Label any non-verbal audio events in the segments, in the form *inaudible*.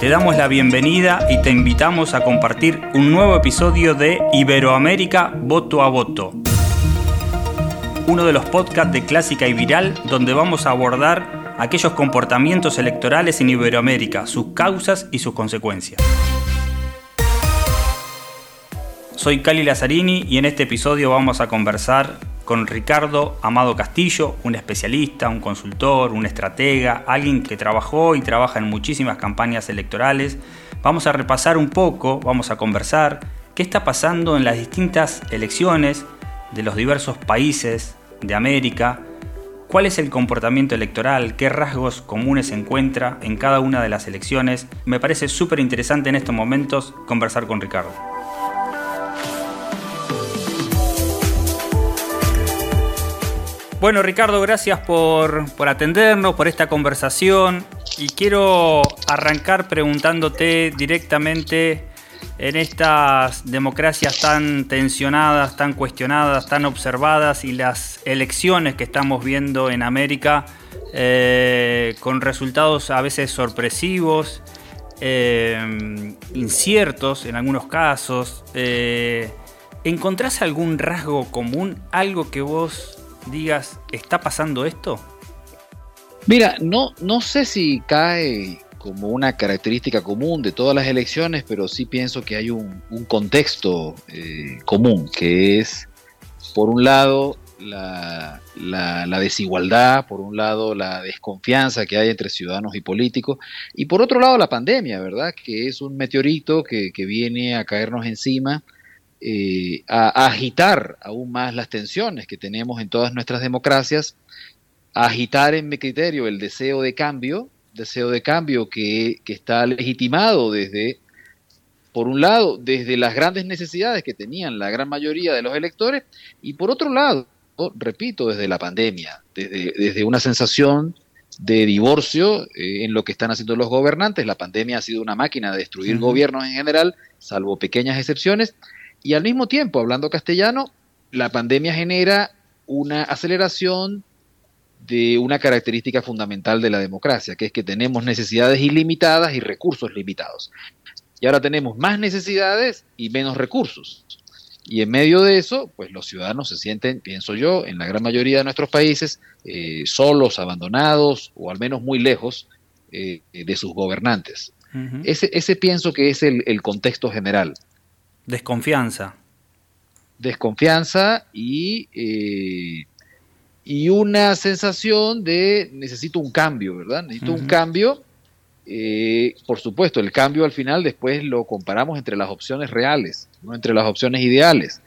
Te damos la bienvenida y te invitamos a compartir un nuevo episodio de Iberoamérica Voto a Voto. Uno de los podcasts de Clásica y Viral donde vamos a abordar aquellos comportamientos electorales en Iberoamérica, sus causas y sus consecuencias. Soy Cali Lazzarini y en este episodio vamos a conversar con Ricardo Amado Castillo, un especialista, un consultor, un estratega, alguien que trabajó y trabaja en muchísimas campañas electorales. Vamos a repasar un poco, vamos a conversar qué está pasando en las distintas elecciones de los diversos países de América, cuál es el comportamiento electoral, qué rasgos comunes se encuentra en cada una de las elecciones. Me parece súper interesante en estos momentos conversar con Ricardo. Bueno, Ricardo, gracias por, atendernos, por esta conversación. Y quiero arrancar preguntándote directamente en estas democracias tan tensionadas, tan cuestionadas, tan observadas y las elecciones que estamos viendo en América eh, con resultados a veces sorpresivos, eh, inciertos en algunos casos. Eh, ¿Encontrás algún rasgo común, algo que vos digas, ¿está pasando esto? Mira, no, no sé si cae como una característica común de todas las elecciones, pero sí pienso que hay un, contexto eh, común, que es, por un lado, la, desigualdad, por un lado, la desconfianza que hay entre ciudadanos y políticos, y por otro lado, la pandemia, ¿verdad? Que es un meteorito que, que viene a caernos encima eh, a, agitar aún más las tensiones que tenemos en todas nuestras democracias, a agitar en mi criterio el deseo de cambio, deseo de cambio que, está legitimado desde, por un lado, desde las grandes necesidades que tenían la gran mayoría de los electores, y por otro lado, repito, desde la pandemia, desde, desde una sensación de divorcio eh, en lo que están haciendo los gobernantes. La pandemia ha sido una máquina de destruir gobiernos en general, salvo pequeñas excepciones, y al mismo tiempo, hablando castellano, la pandemia genera una aceleración de una característica fundamental de la democracia, que es que tenemos necesidades ilimitadas y recursos limitados. Y ahora tenemos más necesidades y menos recursos. Y en medio de eso, pues los ciudadanos se sienten, pienso yo, en la gran mayoría de nuestros países, eh, solos, abandonados o al menos muy lejos eh, de sus gobernantes. ese, ese, pienso que es el contexto general. Desconfianza. Desconfianza y, eh, y una sensación de necesito un cambio, ¿verdad? Necesito un cambio. Eh, por supuesto, el cambio al final después lo comparamos entre las opciones reales, no entre las opciones ideales.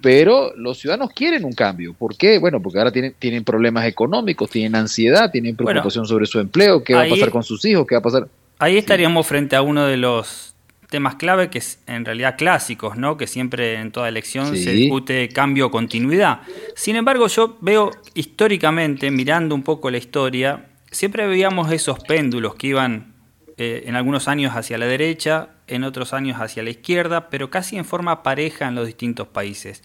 Pero los ciudadanos quieren un cambio. ¿Por qué? Bueno, porque ahora tienen, tienen problemas económicos, tienen ansiedad, tienen preocupación sobre su empleo, qué va a pasar con sus hijos, qué va a pasar. Ahí estaríamos frente a uno de los temas clave que es en realidad clásicos, ¿no? Que siempre en toda elección se discute cambio o continuidad. Sin embargo, yo veo históricamente, mirando un poco la historia, siempre veíamos esos péndulos que iban eh, en algunos años hacia la derecha, en otros años hacia la izquierda, pero casi en forma pareja en los distintos países.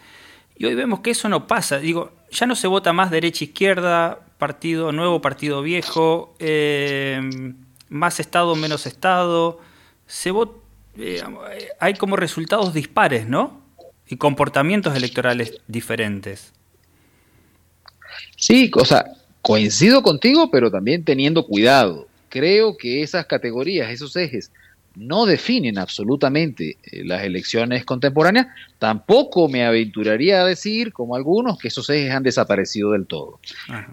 Y hoy vemos que eso no pasa. Digo, ya no se vota más derecha-izquierda, partido nuevo, partido viejo, eh, más Estado, menos Estado. Se vota eh, hay como resultados dispares, ¿no? Y comportamientos electorales diferentes. Sí, o sea, coincido contigo, pero también teniendo cuidado. Creo que esas categorías, esos ejes, no definen absolutamente eh, las elecciones contemporáneas. Tampoco me aventuraría a decir, como algunos, que esos ejes han desaparecido del todo.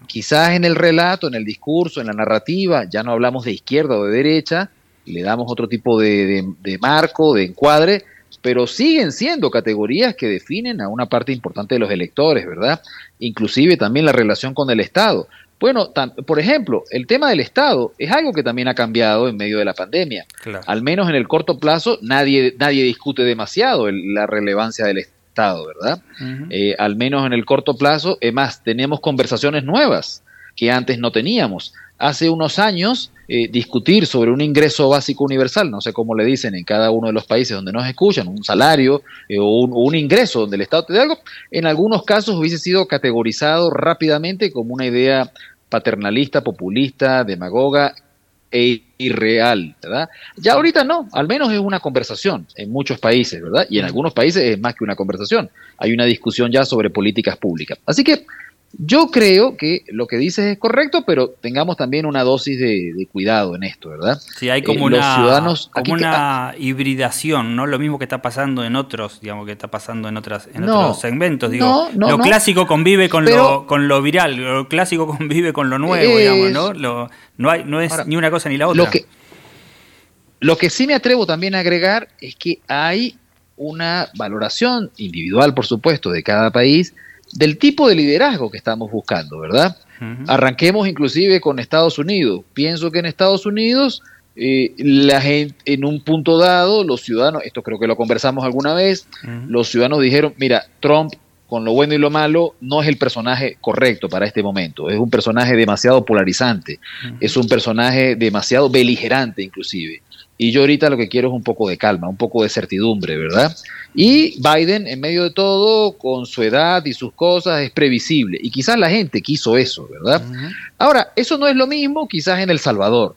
Quizás en el relato, en el discurso, en la narrativa, ya no hablamos de izquierda o de derecha, le damos otro tipo de, marco, de encuadre, pero siguen siendo categorías que definen a una parte importante de los electores, ¿verdad? Inclusive también la relación con el Estado. Bueno, por ejemplo, el tema del Estado es algo que también ha cambiado en medio de la pandemia. Al menos en el corto plazo nadie, nadie discute demasiado la relevancia del Estado, ¿verdad? Eh, al menos en el corto plazo, es más, tenemos conversaciones nuevas que antes no teníamos. Hace unos años eh, discutir sobre un ingreso básico universal, no sé cómo le dicen en cada uno de los países donde nos escuchan, un salario eh, o, un, ingreso donde el Estado te dé algo, en algunos casos hubiese sido categorizado rápidamente como una idea paternalista, populista, demagoga, e irreal, ¿verdad? Ya ahorita no, al menos es una conversación en muchos países, ¿verdad? Y en algunos países es más que una conversación, hay una discusión ya sobre políticas públicas. Así que yo creo que lo que dices es correcto, pero tengamos también una dosis de, cuidado en esto, ¿verdad? Sí, hay como, eh, una, ciudadanos, como una hibridación, ¿no? Lo mismo que está pasando en otros, digamos, que está pasando en otras en otros segmentos. Digo, lo clásico convive con, lo, con lo viral, lo clásico convive con lo nuevo, digamos, ¿no? no, hay, no es ni una cosa ni la otra. Lo que, lo que sí me atrevo también a agregar es que hay una valoración individual, por supuesto, de cada país, del tipo de liderazgo que estamos buscando, ¿verdad? Arranquemos inclusive con Estados Unidos. Pienso que en Estados Unidos, eh, la gente, en un punto dado, los ciudadanos, esto creo que lo conversamos alguna vez, los ciudadanos dijeron, mira, Trump, con lo bueno y lo malo, no es el personaje correcto para este momento. Es un personaje demasiado polarizante, es un personaje demasiado beligerante inclusive. Y yo ahorita lo que quiero es un poco de calma, un poco de certidumbre, ¿verdad? Y Biden, en medio de todo, con su edad y sus cosas, es previsible. Y quizás la gente quiso eso, ¿verdad? Ahora, eso no es lo mismo quizás en El Salvador,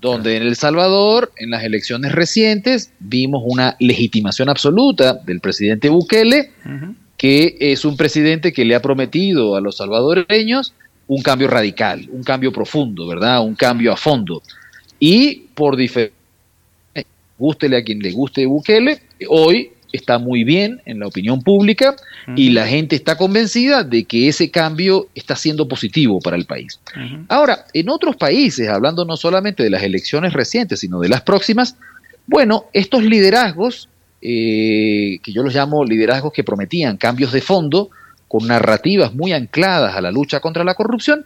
donde en El Salvador, en las elecciones recientes, vimos una legitimación absoluta del presidente Bukele, que es un presidente que le ha prometido a los salvadoreños un cambio radical, un cambio profundo, ¿verdad? Un cambio a fondo. Y por diferentes gústele a quien le guste Bukele, hoy está muy bien en la opinión pública y la gente está convencida de que ese cambio está siendo positivo para el país. Ahora, en otros países, hablando no solamente de las elecciones recientes, sino de las próximas, bueno, estos liderazgos, eh, que yo los llamo liderazgos que prometían cambios de fondo, con narrativas muy ancladas a la lucha contra la corrupción,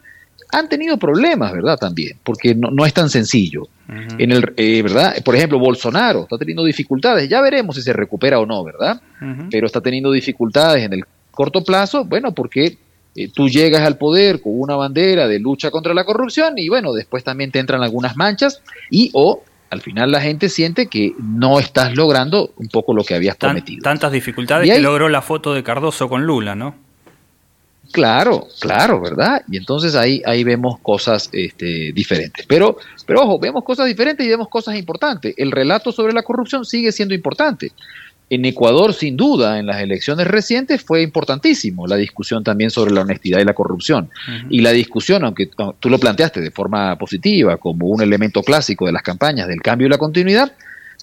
han tenido problemas, ¿verdad? También, porque no, es tan sencillo. en el, eh, ¿verdad? Por ejemplo, Bolsonaro está teniendo dificultades, ya veremos si se recupera o no, ¿verdad? Pero está teniendo dificultades en el corto plazo, bueno, porque eh, tú llegas al poder con una bandera de lucha contra la corrupción y bueno, después también te entran algunas manchas y o al final la gente siente que no estás logrando un poco lo que habías prometido. Tantas dificultades que logró la foto de Cardoso con Lula, ¿no? Claro, claro, ¿verdad? Y entonces ahí, ahí vemos cosas este, diferentes. Pero, pero ojo, vemos cosas diferentes y vemos cosas importantes. El relato sobre la corrupción sigue siendo importante. En Ecuador, sin duda, en las elecciones recientes fue importantísimo la discusión también sobre la honestidad y la corrupción. Y la discusión, aunque tú lo planteaste de forma positiva, como un elemento clásico de las campañas del cambio y la continuidad,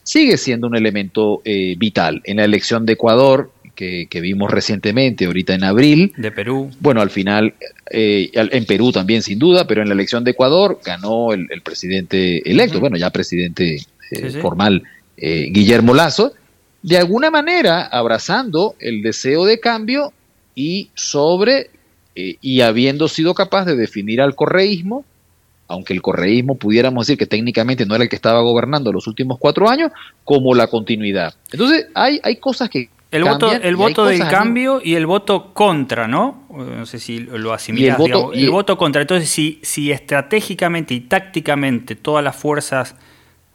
sigue siendo un elemento eh, vital. En la elección de Ecuador, que, vimos recientemente, ahorita en abril. De Perú. Bueno, al final, eh, en Perú también sin duda, pero en la elección de Ecuador ganó el, presidente electo, bueno, ya presidente eh, formal, eh, Guillermo Lazo, de alguna manera abrazando el deseo de cambio y sobre, y habiendo sido capaz de definir al correísmo, aunque el correísmo pudiéramos decir que técnicamente no era el que estaba gobernando los últimos cuatro años, como la continuidad. Entonces, hay, hay cosas que el voto, el voto del cambio y el voto contra, ¿no? No sé si lo asimilas. El voto, el voto contra. Entonces, si, si estratégicamente y tácticamente todas las fuerzas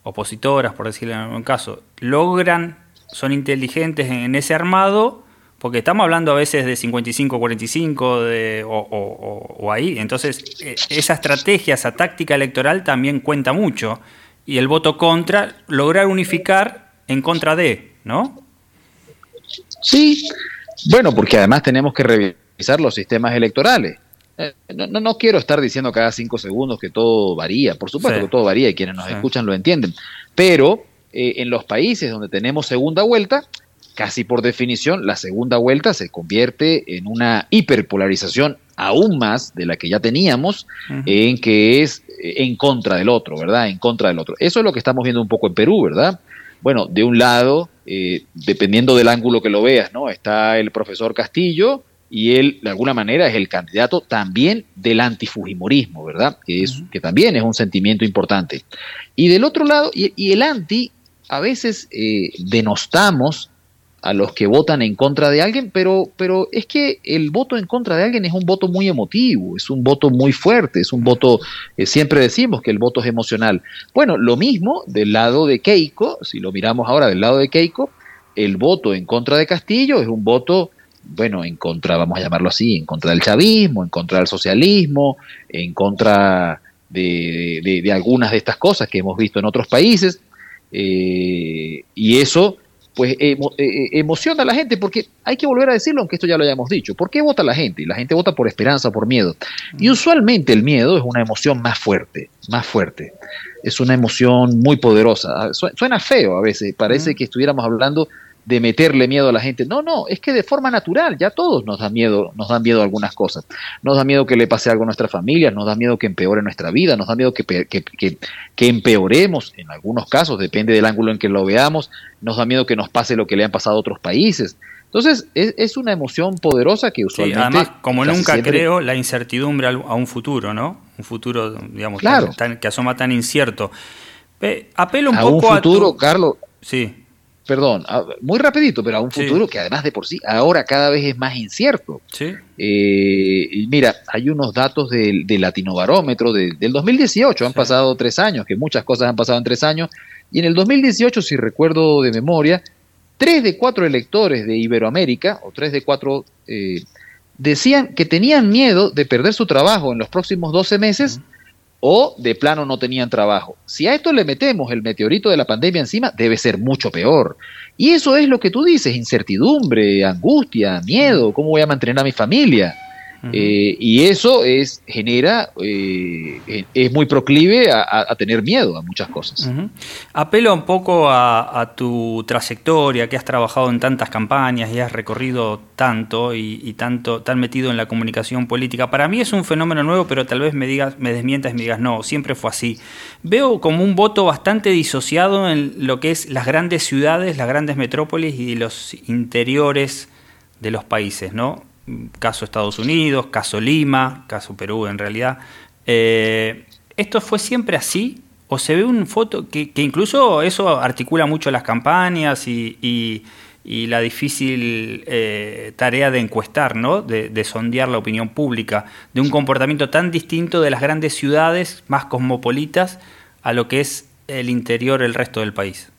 opositoras, por decirlo en algún caso, logran, son inteligentes en, ese armado, porque estamos hablando a veces de 55-45 de, o, o, ahí, entonces eh, esa estrategia, esa táctica electoral también cuenta mucho. Y el voto contra, lograr unificar en contra de, ¿no? Sí, bueno, porque además tenemos que revisar los sistemas electorales. Eh, no, no, quiero estar diciendo cada cinco segundos que todo varía, por supuesto que todo varía y quienes nos escuchan lo entienden, pero eh, en los países donde tenemos segunda vuelta, casi por definición, la segunda vuelta se convierte en una hiperpolarización aún más de la que ya teníamos, en que es en contra del otro, ¿verdad? En contra del otro. Eso es lo que estamos viendo un poco en Perú, ¿verdad? Bueno, de un lado, eh, dependiendo del ángulo que lo veas, ¿no? Está el profesor Castillo y él, de alguna manera, es el candidato también del antifujimorismo, ¿verdad? Que, es, que también es un sentimiento importante. Y del otro lado, y, el anti, a veces eh, denostamos a los que votan en contra de alguien, pero, pero es que el voto en contra de alguien es un voto muy emotivo, es un voto muy fuerte, es un voto, eh, siempre decimos que el voto es emocional. Bueno, lo mismo del lado de Keiko, si lo miramos ahora del lado de Keiko, el voto en contra de Castillo es un voto, bueno, en contra, vamos a llamarlo así, en contra del chavismo, en contra del socialismo, en contra de, algunas de estas cosas que hemos visto en otros países, eh, y eso pues eh, eh, emociona a la gente, porque hay que volver a decirlo, aunque esto ya lo hayamos dicho. ¿Por qué vota la gente? La gente vota por esperanza, por miedo. Y usualmente el miedo es una emoción más fuerte, más fuerte. Es una emoción muy poderosa. Ah, suena feo a veces, parece que estuviéramos hablando de meterle miedo a la gente. No, no, es que de forma natural, ya todos nos da miedo, nos dan miedo algunas cosas. Nos da miedo que le pase algo a nuestras familias, nos da miedo que empeore nuestra vida, nos da miedo que, que, que, empeoremos, en algunos casos, depende del ángulo en que lo veamos, nos da miedo que nos pase lo que le han pasado a otros países. Entonces, es, es una emoción poderosa que usualmente... además, como nunca creo, la incertidumbre a un futuro, ¿no? Un futuro, digamos, que asoma tan incierto. apelo un a poco un futuro, Carlos. Sí perdón, muy rapidito, pero a un futuro que además de por sí ahora cada vez es más incierto. Sí. Eh, mira, hay unos datos del, Latinobarómetro del 2018, han pasado tres años, que muchas cosas han pasado en tres años, y en el 2018, si recuerdo de memoria, tres de cuatro electores de Iberoamérica, o tres de cuatro, eh, decían que tenían miedo de perder su trabajo en los próximos 12 meses o de plano no tenían trabajo. Si a esto le metemos el meteorito de la pandemia encima, debe ser mucho peor. Y eso es lo que tú dices, incertidumbre, angustia, miedo, ¿cómo voy a mantener a mi familia? Eh, y eso es genera, eh, es muy proclive a, tener miedo a muchas cosas. Apelo un poco a, tu trayectoria, que has trabajado en tantas campañas y has recorrido tanto y, tanto tan metido en la comunicación política. Para mí es un fenómeno nuevo, pero tal vez me digas, me desmientas y me digas no, siempre fue así. Veo como un voto bastante disociado en lo que es las grandes ciudades, las grandes metrópolis y los interiores de los países, ¿no? Caso Estados Unidos, caso Lima, caso Perú en realidad. Eh, ¿Esto fue siempre así? ¿O se ve una foto que, incluso eso articula mucho las campañas y, la difícil eh, tarea de encuestar, ¿no? De, sondear la opinión pública, de un comportamiento tan distinto de las grandes ciudades más cosmopolitas a lo que es el interior, el resto del país?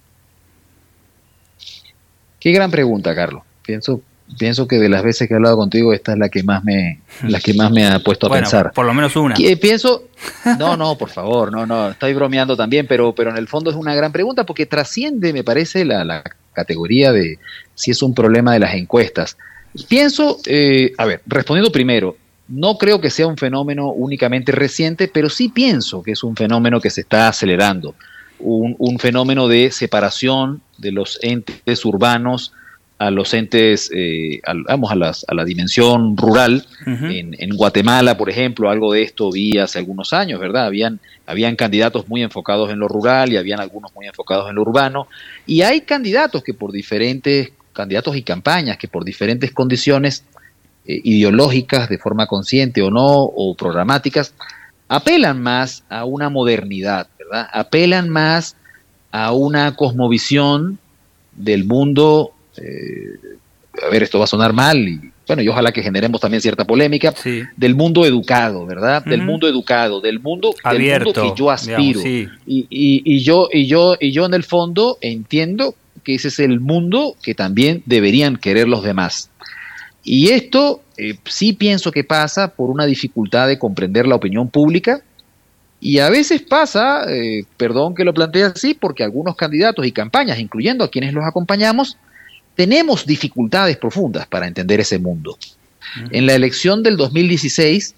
Qué gran pregunta, Carlos. Pienso pienso que de las veces que he hablado contigo, esta es la que más me, la que más me ha puesto a pensar. Por lo menos una. pienso, *laughs* no, no, por favor, no, no, estoy bromeando también, pero, pero en el fondo es una gran pregunta porque trasciende, me parece, la, la categoría de si es un problema de las encuestas. Pienso, eh, a ver, respondiendo primero, no creo que sea un fenómeno únicamente reciente, pero sí pienso que es un fenómeno que se está acelerando. Un, un fenómeno de separación de los entes urbanos a los entes, eh, vamos, a, las, a la dimensión rural. en, en, Guatemala, por ejemplo, algo de esto vi hace algunos años, ¿verdad? Habían, habían candidatos muy enfocados en lo rural y habían algunos muy enfocados en lo urbano. Y hay candidatos que por diferentes, candidatos y campañas que por diferentes condiciones eh, ideológicas, de forma consciente o no, o programáticas, apelan más a una modernidad, ¿verdad? Apelan más a una cosmovisión del mundo a ver, esto va a sonar mal, y bueno, y ojalá que generemos también cierta polémica, del mundo educado, ¿verdad? Del mundo educado, del mundo, Abierto, que yo aspiro. y, y, yo, y, yo, y yo en el fondo entiendo que ese es el mundo que también deberían querer los demás. Y esto eh, sí pienso que pasa por una dificultad de comprender la opinión pública, y a veces pasa, eh, perdón que lo plantee así, porque algunos candidatos y campañas, incluyendo a quienes los acompañamos, tenemos dificultades profundas para entender ese mundo. En la elección del 2016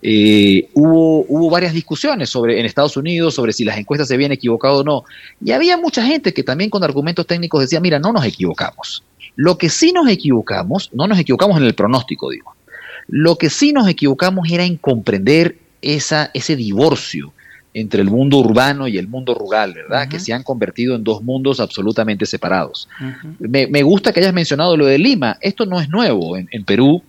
eh, hubo, hubo varias discusiones sobre en Estados Unidos sobre si las encuestas se habían equivocado o no. Y había mucha gente que también con argumentos técnicos decía, mira, no nos equivocamos. Lo que sí nos equivocamos, no nos equivocamos en el pronóstico, digo. Lo que sí nos equivocamos era en comprender esa, ese divorcio entre el mundo urbano y el mundo rural, ¿verdad? Que se han convertido en dos mundos absolutamente separados. me, gusta que hayas mencionado lo de Lima. Esto no es nuevo. En, Perú,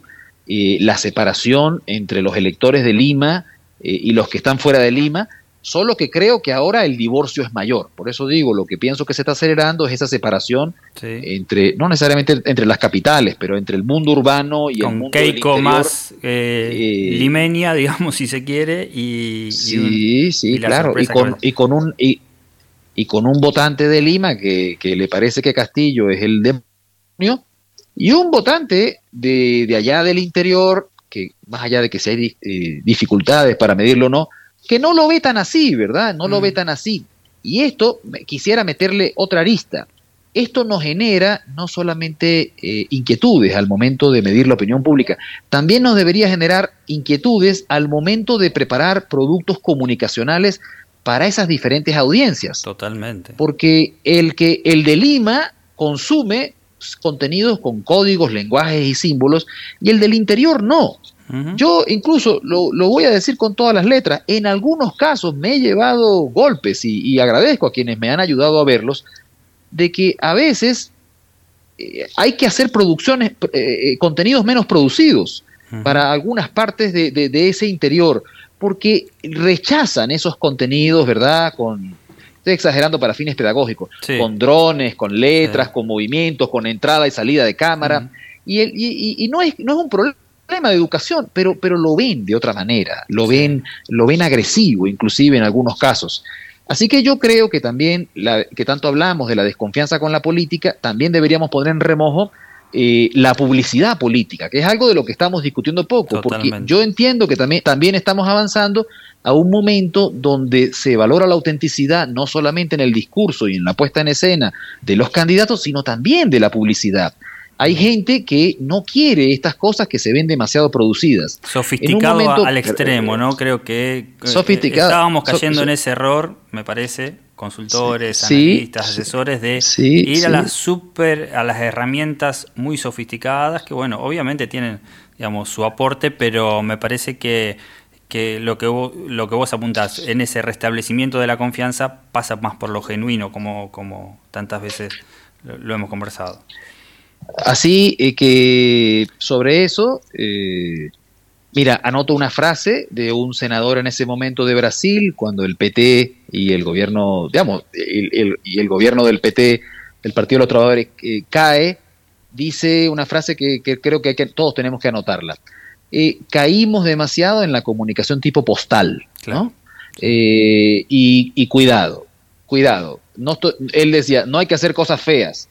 eh, la separación entre los electores de Lima eh, y los que están fuera de Lima Solo que creo que ahora el divorcio es mayor. Por eso digo, lo que pienso que se está acelerando es esa separación entre, no necesariamente entre las capitales, pero entre el mundo urbano y el mundo Keiko más eh, eh, limeña, *laughs* digamos, si se quiere, y, sí, sí, claro, y con, y con, un y, con un votante de Lima que, le parece que Castillo es el demonio y un votante de, allá del interior que más allá de que si hay eh, dificultades para medirlo o no, que no lo ve tan así, ¿verdad? No lo ve tan así. Y esto, quisiera meterle otra arista. Esto nos genera no solamente eh, inquietudes al momento de medir la opinión pública, también nos debería generar inquietudes al momento de preparar productos comunicacionales para esas diferentes audiencias. Totalmente. Porque el que el de Lima consume contenidos con códigos, lenguajes y símbolos y el del interior no. Yo incluso lo, voy a decir con todas las letras, en algunos casos me he llevado golpes y, agradezco a quienes me han ayudado a verlos, de que a veces eh, hay que hacer producciones, eh, eh, contenidos menos producidos para algunas partes de, ese interior, porque rechazan esos contenidos, ¿verdad? Con, estoy exagerando para fines pedagógicos, con drones, con letras, con movimientos, con entrada y salida de cámara. y, el, y, no, es, no es un problema de educación, pero, pero lo ven de otra manera, lo ven, lo ven agresivo, inclusive en algunos casos. Así que yo creo que también, la, que tanto hablamos de la desconfianza con la política, también deberíamos poner en remojo eh, la publicidad política, que es algo de lo que estamos discutiendo poco, porque yo entiendo que también, también estamos avanzando a un momento donde se valora la autenticidad no solamente en el discurso y en la puesta en escena de los candidatos, sino también de la publicidad hay gente que no quiere estas cosas que se ven demasiado producidas. Sofisticado al extremo, ¿no? Creo que eh, estábamos cayendo en ese error, me parece, consultores, analistas, asesores, de ir a las super, a las herramientas muy sofisticadas, que bueno, obviamente tienen, digamos, su aporte, pero me parece que que lo que vos, lo que vos apuntás en ese restablecimiento de la confianza pasa más por lo genuino, como, como tantas veces lo hemos conversado. Así eh, que sobre eso, eh, mira, anoto una frase de un senador en ese momento de Brasil, cuando el PT y el gobierno, digamos, y el gobierno del PT, el Partido de los Trabajadores, eh, cae, dice una frase que, creo que, todos tenemos que anotarla. caímos demasiado en la comunicación tipo postal, ¿no? y, y, cuidado, cuidado. No él decía, no hay que hacer cosas feas,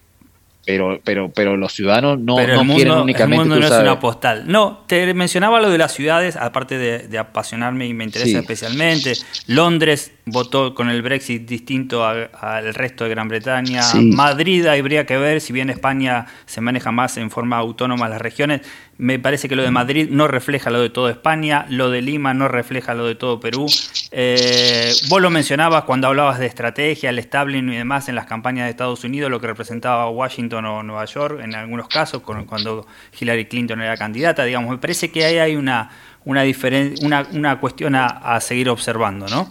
pero, pero, pero los ciudadanos no, no quieren únicamente. El mundo no es una postal. No, te mencionaba lo de las ciudades, aparte de, apasionarme y me interesa especialmente. Londres votó con el Brexit distinto al resto de Gran Bretaña. Madrid habría que ver, si bien España se maneja más en forma autónoma las regiones, me parece que lo de Madrid no refleja lo de todo España, lo de Lima no refleja lo de todo Perú. Eh, vos lo mencionabas cuando hablabas de estrategia, el establishment y demás en las campañas de Estados Unidos, lo que representaba Washington o Nueva York en algunos casos, cuando Hillary Clinton era candidata, digamos, me parece que ahí hay una, una, una, una cuestión a, a seguir observando, ¿no?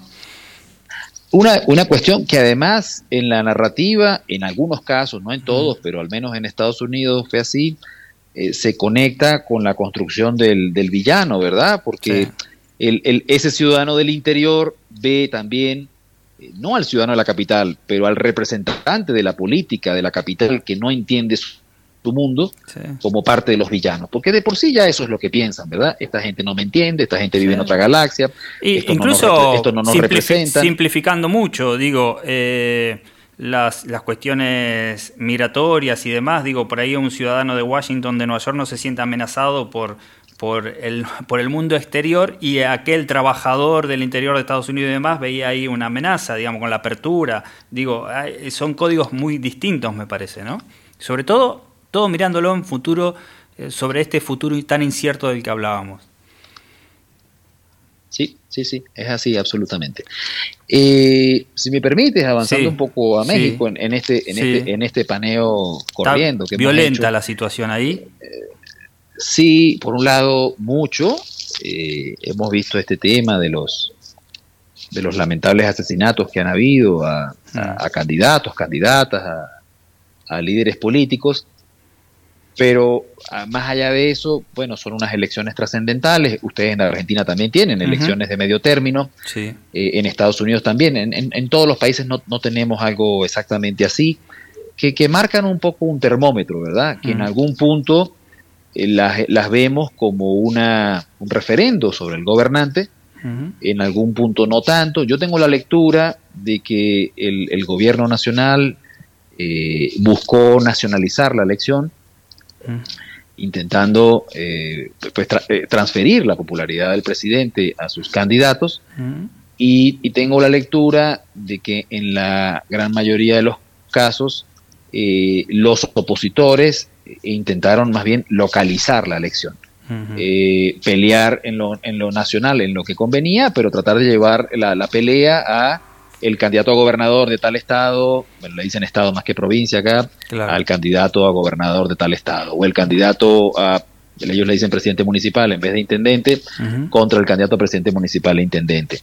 Una, una, cuestión que además en la narrativa, en algunos casos, no en todos, pero al menos en Estados Unidos fue así, eh, se conecta con la construcción del, villano, ¿verdad? Porque el, ese ciudadano del interior ve también, eh, no al ciudadano de la capital, pero al representante de la política de la capital que no entiende su, mundo como parte de los villanos, porque de por sí ya eso es lo que piensan, ¿verdad? Esta gente no me entiende, esta gente vive en otra galaxia, y, incluso esto no nos representa. Simplificando mucho, digo, eh, las, las cuestiones migratorias y demás. Digo, por ahí un ciudadano de Washington, de Nueva York, no se siente amenazado por, por, el, *laughs* por el mundo exterior y aquel trabajador del interior de Estados Unidos y demás veía ahí una amenaza, digamos, con la apertura. Digo, son códigos muy distintos, me parece, ¿no? Sobre todo, todo mirándolo en futuro, eh, sobre este futuro tan incierto del que hablábamos. Sí, sí, sí, es así, absolutamente. Eh, si me permites, avanzando un poco a México en, este, en, este, en este paneo corriendo. que violenta la situación ahí. Eh, sí, por un lado, mucho. Eh, hemos visto este tema de los de los lamentables asesinatos que han habido a, mm. candidatos, candidatas, a líderes políticos. Pero ah, más allá de eso, bueno, son unas elecciones trascendentales. Ustedes en Argentina también tienen elecciones de medio término. Sí. Eh, en Estados Unidos también. En, todos los países no, tenemos algo exactamente así. Que, marcan un poco un termómetro, ¿verdad? Que en algún punto eh, las, vemos como una, un referendo sobre el gobernante. En algún punto no tanto. Yo tengo la lectura de que el, gobierno nacional eh, buscó nacionalizar la elección intentando eh, pues, eh, transferir la popularidad del presidente a sus candidatos, y, tengo la lectura de que en la gran mayoría de los casos eh, los opositores intentaron más bien localizar la elección. Eh, pelear en lo, en lo nacional, en lo que convenía, pero tratar de llevar la, la pelea a el candidato a gobernador de tal estado, bueno, le dicen estado más que provincia acá, al candidato a gobernador de tal estado, o el candidato a, ellos le dicen presidente municipal en vez de intendente, contra el candidato a presidente municipal e intendente.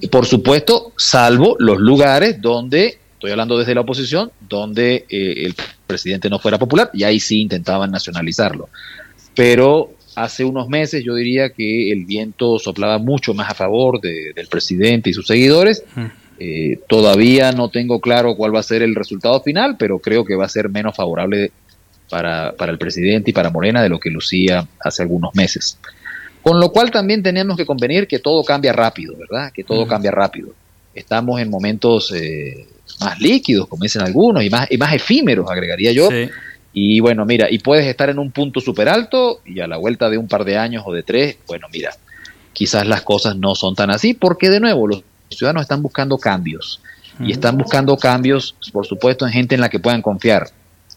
Y por supuesto, salvo los lugares donde, estoy hablando desde la oposición, donde eh, el presidente no fuera popular, y ahí sí intentaban nacionalizarlo. Pero hace unos meses yo diría que el viento soplaba mucho más a favor del presidente y sus seguidores. Eh, todavía no tengo claro cuál va a ser el resultado final, pero creo que va a ser menos favorable para, para el presidente y para Morena de lo que lucía hace algunos meses. Con lo cual también tenemos que convenir que todo cambia rápido, ¿verdad? Que todo cambia rápido. Estamos en momentos eh, más líquidos, como dicen algunos, y más, y más efímeros, agregaría yo. Y bueno, mira, y puedes estar en un punto súper alto y a la vuelta de un par de años o de tres, bueno, mira, quizás las cosas no son tan así, porque de nuevo los ciudadanos están buscando cambios. Y están buscando cambios, por supuesto, en gente en la que puedan confiar.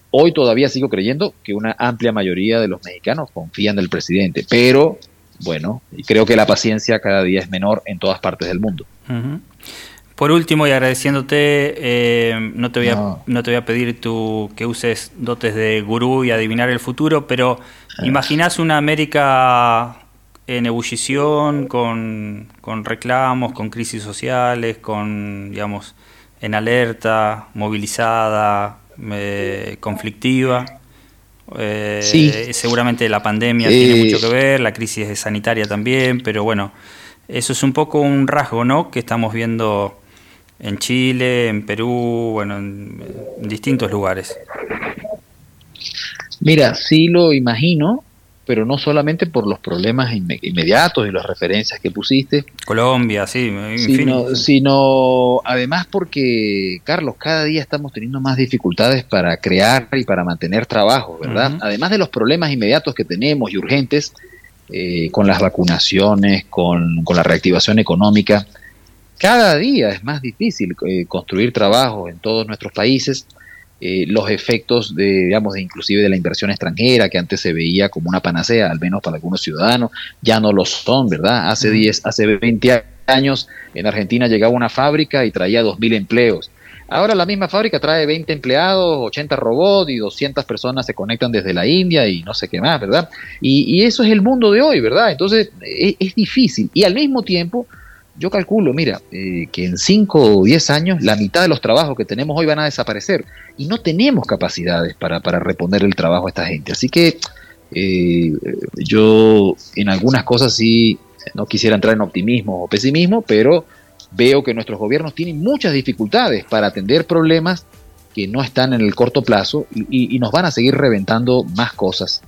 Hoy todavía sigo creyendo que una amplia mayoría de los mexicanos confían en el presidente, pero bueno, y creo que la paciencia cada día es menor en todas partes del mundo. Por último, y agradeciéndote, eh, no, te voy a, no. te voy a pedir tu, que uses dotes de gurú y adivinar el futuro, pero eh. imaginás una América en ebullición, con, con, reclamos, con crisis sociales, con, digamos, en alerta, movilizada, eh, conflictiva. Eh, sí. Seguramente la pandemia tiene mucho que ver, la crisis sanitaria también, pero bueno, eso es un poco un rasgo, ¿no? Que estamos viendo en Chile, en Perú, bueno, en distintos lugares. Mira, sí lo imagino, pero no solamente por los problemas inmediatos y las referencias que pusiste. Colombia, sí, sino, sino además porque, Carlos, cada día estamos teniendo más dificultades para crear y para mantener trabajo, ¿verdad? Además de los problemas inmediatos que tenemos y urgentes, eh, con las vacunaciones, con, con, la reactivación económica, cada día es más difícil eh, construir trabajo en todos nuestros países eh, los efectos de, digamos, de inclusive de la inversión extranjera, que antes se veía como una panacea, al menos para algunos ciudadanos, ya no lo son, ¿verdad? Hace 10, hace 20 años en Argentina llegaba una fábrica y traía 2.000 empleos. Ahora la misma fábrica trae 20 empleados, 80 robots y 200 personas se conectan desde la India y no sé qué más, ¿verdad? Y, eso es el mundo de hoy, ¿verdad? Entonces es, es difícil. Y al mismo tiempo yo calculo, mira, eh, que en 5 o 10 años la mitad de los trabajos que tenemos hoy van a desaparecer y no tenemos capacidades para, para reponer el trabajo a esta gente. Así que eh, yo en algunas cosas sí no quisiera entrar en optimismo o pesimismo, pero veo que nuestros gobiernos tienen muchas dificultades para atender problemas que no están en el corto plazo y, nos van a seguir reventando más cosas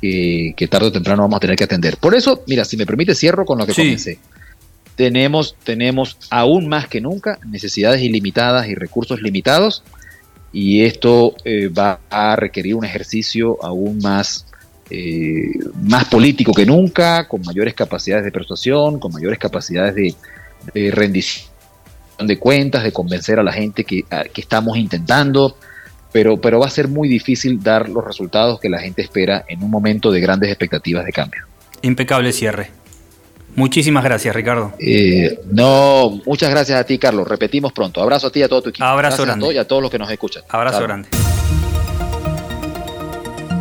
que, tarde o temprano vamos a tener que atender. Por eso, mira, si me permite, cierro con lo que comencé tenemos, tenemos aún más que nunca necesidades ilimitadas y recursos limitados y esto eh, va a requerir un ejercicio aún más, eh, más político que nunca, con mayores capacidades de persuasión, con mayores capacidades de, rendición de cuentas, de convencer a la gente que, que, estamos intentando, pero, pero va a ser muy difícil dar los resultados que la gente espera en un momento de grandes expectativas de cambio. Impecable cierre. Muchísimas gracias, Ricardo. Eh, no, muchas gracias a ti, Carlos. Repetimos pronto. Abrazo a ti y a todo tu equipo. Abrazo grande. y a todos los que nos escuchan. Abrazo grande.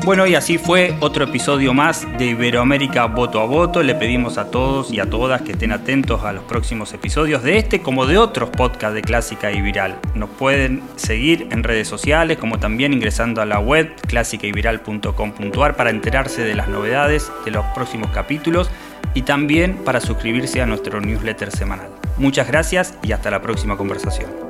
Bueno, y así fue otro episodio más de Iberoamérica Voto a Voto. Le pedimos a todos y a todas que estén atentos a los próximos episodios de este como de otros podcasts de Clásica y Viral. Nos pueden seguir en redes sociales como también ingresando a la web clásicayviral.com.ar para enterarse de las novedades de los próximos capítulos y también para suscribirse a nuestro newsletter semanal. Muchas gracias y hasta la próxima conversación.